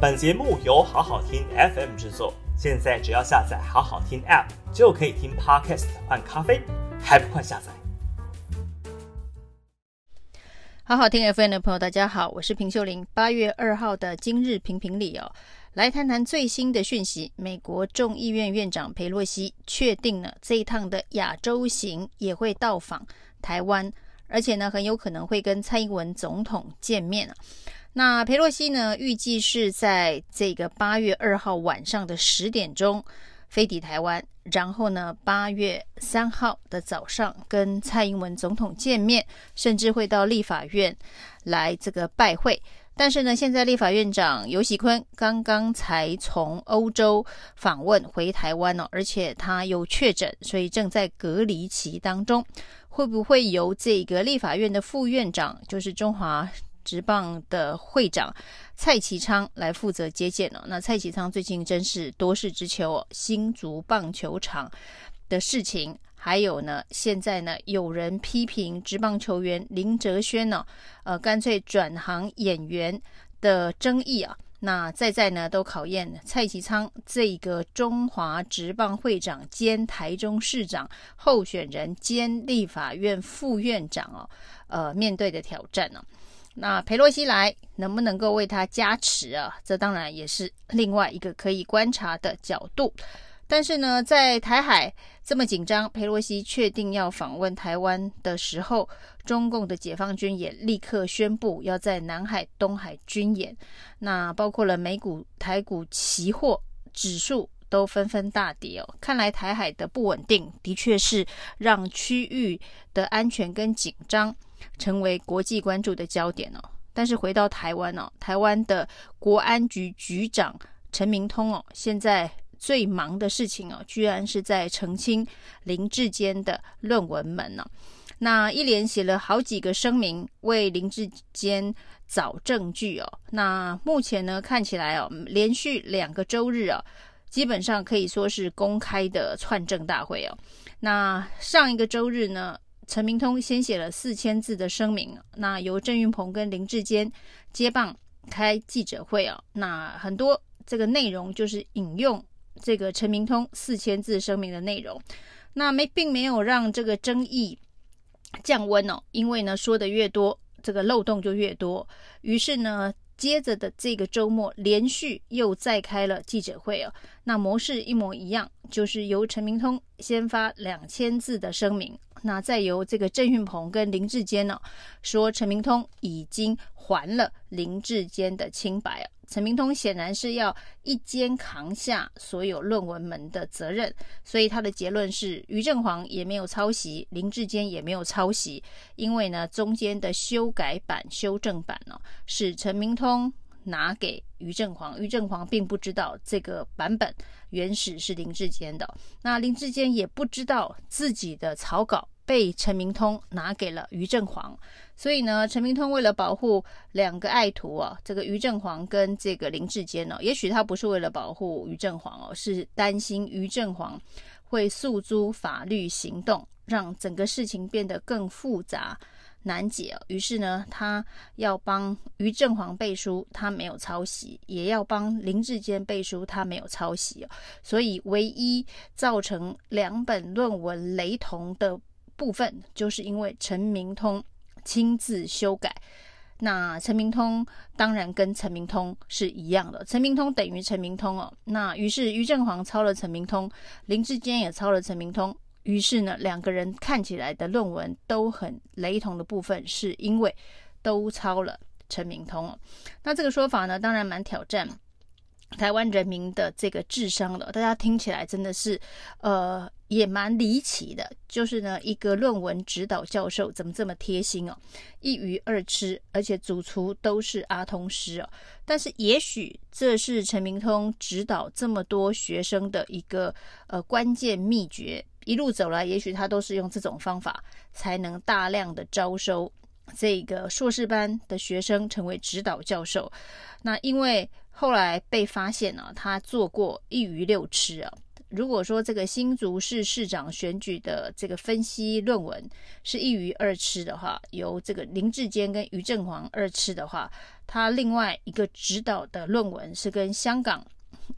本节目由好好听 FM 制作，现在只要下载好好听 App 就可以听 Podcast 换咖啡，还不快下载？好好听 FM 的朋友，大家好，我是平秀玲。八月二号的今日评评里哦，来谈谈最新的讯息。美国众议院院长裴洛西确定了这一趟的亚洲行也会到访台湾，而且呢，很有可能会跟蔡英文总统见面。那裴洛西呢，预计是在这个八月二号晚上的十点钟飞抵台湾。然后呢，八月三号的早上跟蔡英文总统见面，甚至会到立法院来这个拜会。但是呢，现在立法院长游锡坤刚刚才从欧洲访问回台湾哦，而且他又确诊，所以正在隔离期当中。会不会由这个立法院的副院长，就是中华职棒的会长蔡其昌来负责接见呢？那蔡其昌最近真是多事之秋哦，新竹棒球场的事情，还有呢，现在呢，有人批评职棒球员林哲轩呢，呃，干脆转行演员的争议啊，那在在呢都考验蔡其昌这个中华职棒会长兼台中市长候选人兼立法院副院长哦，呃，面对的挑战呢、那裴洛西来能不能够为他加持啊？这当然也是另外一个可以观察的角度。但是呢，在台海这么紧张，裴洛西确定要访问台湾的时候，中共的解放军也立刻宣布要在南海、东海军演。那包括了美股、台股期货指数都纷纷大跌哦。看来台海的不稳定，的确是让区域的安全跟紧张。成为国际关注的焦点哦，但是回到台湾哦，台湾的国安局局长陈明通哦，现在最忙的事情哦，居然是在澄清林志坚的论文门呢。那一连写了好几个声明，为林志坚找证据哦。那目前呢，看起来哦，连续两个周日哦，基本上可以说是公开的串证大会哦。那上一个周日呢，陈明通先写了四千字的声明，那由郑运鹏跟林志坚接棒开记者会啊，那很多这个内容就是引用这个陈明通四千字声明的内容，那没并没有让这个争议降温哦，因为呢说的越多，这个漏洞就越多，于是呢。接着的这个周末，连续又再开了记者会哦。那模式一模一样，就是由陈明通先发两千字的声明，那再由这个郑运鹏跟林志坚呢、说陈明通已经还了林志坚的清白了。陈明通显然是要一肩扛下所有论文门的责任，所以他的结论是于正煌也没有抄袭，林志坚也没有抄袭，因为呢中间的修改版、修正版呢、哦、是陈明通拿给于正煌，于正煌并不知道这个版本原始是林志坚的，那林志坚也不知道自己的草稿被陈明通拿给了于正煌。所以呢，陈明通为了保护两个爱徒啊，这个于正煌跟这个林志坚哦，也许他不是为了保护于正煌哦，是担心于正煌会诉诸法律行动，让整个事情变得更复杂难解哦。于是呢，他要帮于正煌背书，他没有抄袭；也要帮林志坚背书，他没有抄袭哦。所以，唯一造成两本论文雷同的部分，就是因为陈明通。亲自修改，那陈明通当然跟陈明通是一样的，陈明通等于陈明通哦。那于是于正煌抄了陈明通，林志坚也抄了陈明通，于是呢，两个人看起来的论文都很雷同的部分，是因为都抄了陈明通哦。那这个说法呢，当然蛮挑战。台湾人民的这个智商的，大家听起来真的是，呃，也蛮离奇的。就是呢，一个论文指导教授怎么这么贴心哦，一鱼二吃，而且主厨都是阿通师哦。但是也许这是陈明通指导这么多学生的一个呃关键秘诀。一路走来，也许他都是用这种方法，才能大量的招收这个硕士班的学生成为指导教授。那因为。后来被发现了，他做过一鱼六吃啊，如果说这个新竹市市长选举的这个分析论文是一鱼二吃的话，由这个林志坚跟于正煌二吃的话，他另外一个指导的论文是跟香港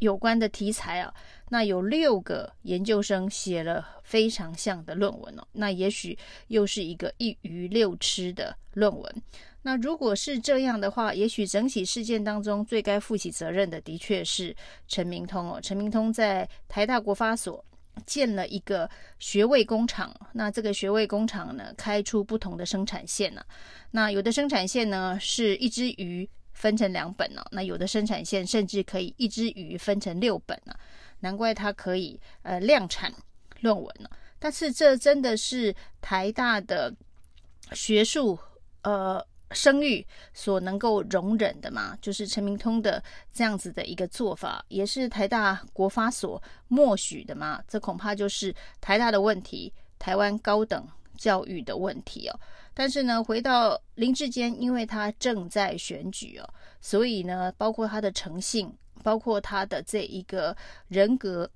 有关的题材啊，那有六个研究生写了非常像的论文哦，那也许又是一个一鱼六吃的论文。那如果是这样的话，也许整起事件当中最该负起责任的，的确是陈明通哦。陈明通在台大国发所建了一个学位工厂，那这个学位工厂呢，开出不同的生产线呢。那有的生产线呢，是一只鱼分成两本呢，那有的生产线甚至可以一只鱼分成六本呢。难怪它可以呃量产论文呢。但是这真的是台大的学术呃。声誉所能够容忍的吗，就是陈明通的这样子的一个做法，也是台大国发所默许的吗。这恐怕就是台大的问题，台湾高等教育的问题哦。但是呢，回到林志坚，因为他正在选举哦，所以呢，包括他的诚信，包括他的这一个人格，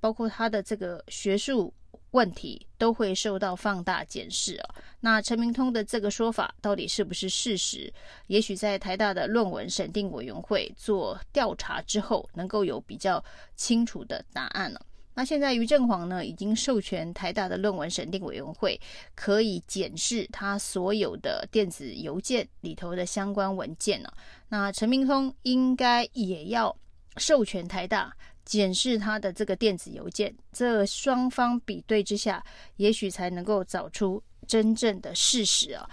包括他的这个学术。问题都会受到放大检视啊。那陈明通的这个说法到底是不是事实？也许在台大的论文审定委员会做调查之后，能够有比较清楚的答案了。那现在于正煌呢，已经授权台大的论文审定委员会可以检视他所有的电子邮件里头的相关文件了。那陈明通应该也要授权台大。检视他的这个电子邮件，这双方比对之下，也许才能够找出真正的事实啊。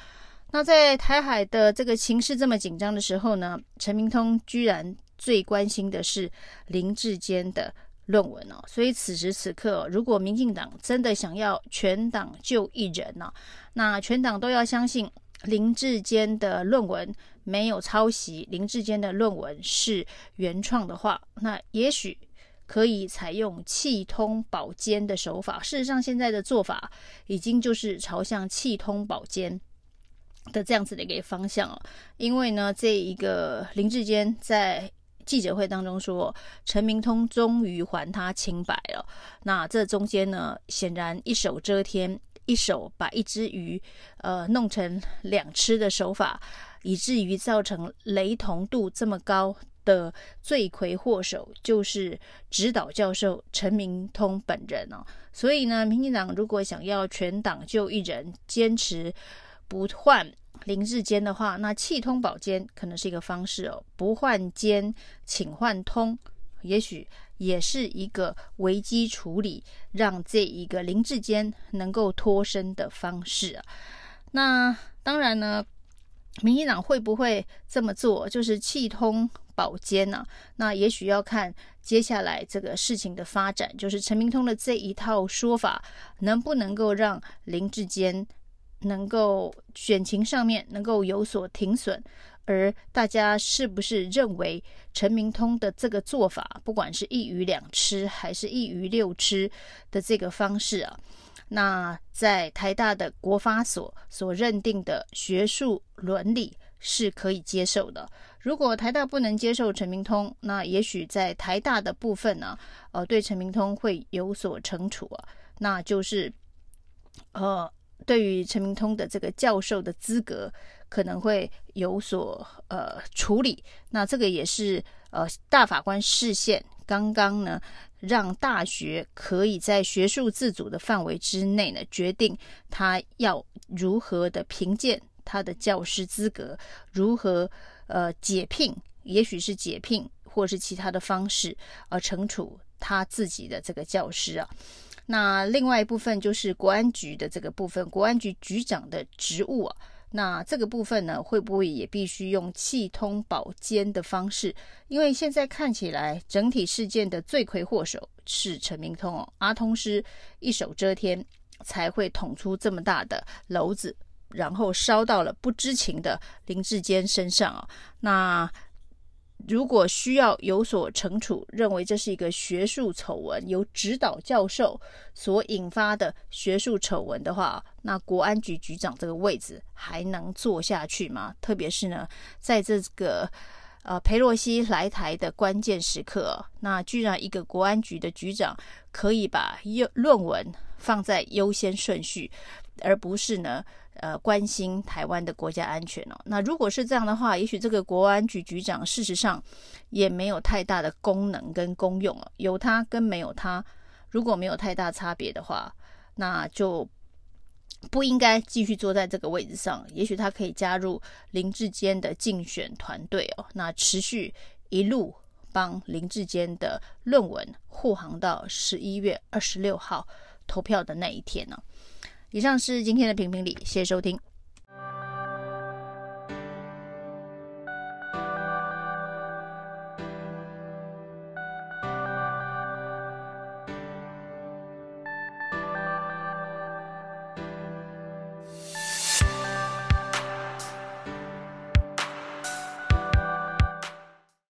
那在台海的这个情势这么紧张的时候呢，陈明通居然最关心的是林志坚的论文哦。所以此时此刻，如果民进党真的想要全党救一人呢，那全党都要相信林志坚的论文没有抄袭，林志坚的论文是原创的话，那也许。可以采用气通保监的手法。事实上，现在的做法已经就是朝向气通保监的这样子的一个方向了。因为呢，这一个林志坚在记者会当中说，陈明通终于还他清白了。那这中间呢，显然一手遮天，一手把一只鱼呃弄成两吃的手法，以至于造成雷同度这么高。的罪魁祸首就是指导教授陈明通本人哦，所以呢，民进党如果想要全党就一人，坚持不换林志坚的话，那气通保监可能是一个方式哦，不换肩，请换通，也许也是一个危机处理，让这一个林志坚能够脱身的方式啊。那当然呢，民进党会不会这么做？就是气通。保监呢？那也许要看接下来这个事情的发展，就是陈明通的这一套说法能不能够让林志坚能够选情上面能够有所停损，而大家是不是认为陈明通的这个做法，不管是一鱼两吃还是一鱼六吃的这个方式啊？那在台大的国发所所认定的学术伦理是可以接受的。如果台大不能接受陈明通，那也许在台大的部分呢，呃，对陈明通会有所惩处啊，那就是，呃，对于陈明通的这个教授的资格可能会有所呃处理。那这个也是呃大法官释宪刚刚呢，让大学可以在学术自主的范围之内呢，决定他要如何的评鉴他的教师资格，如何。呃，解聘，也许是解聘，或是其他的方式，而惩处他自己的这个教师啊。那另外一部分就是国安局的这个部分，国安局局长的职务啊。那这个部分呢，会不会也必须用气通保监的方式？因为现在看起来，整体事件的罪魁祸首是陈明通哦，阿通师一手遮天，才会捅出这么大的篓子。然后烧到了不知情的林志坚身上啊！那如果需要有所惩处，认为这是一个学术丑闻，由指导教授所引发的学术丑闻的话，那国安局局长这个位置还能坐下去吗？特别是呢，在这个呃，裴洛西来台的关键时刻，那居然一个国安局的局长可以把优论文放在优先顺序，而不是呢，呃，关心台湾的国家安全哦。那如果是这样的话，也许这个国安局局长事实上也没有太大的功能跟功用哦。有他跟没有他，如果没有太大差别的话，那就。不应该继续坐在这个位置上，也许他可以加入林志坚的竞选团队哦，那持续一路帮林志坚的论文护航到十一月二十六号投票的那一天呢、哦。以上是今天的评评理，谢谢收听。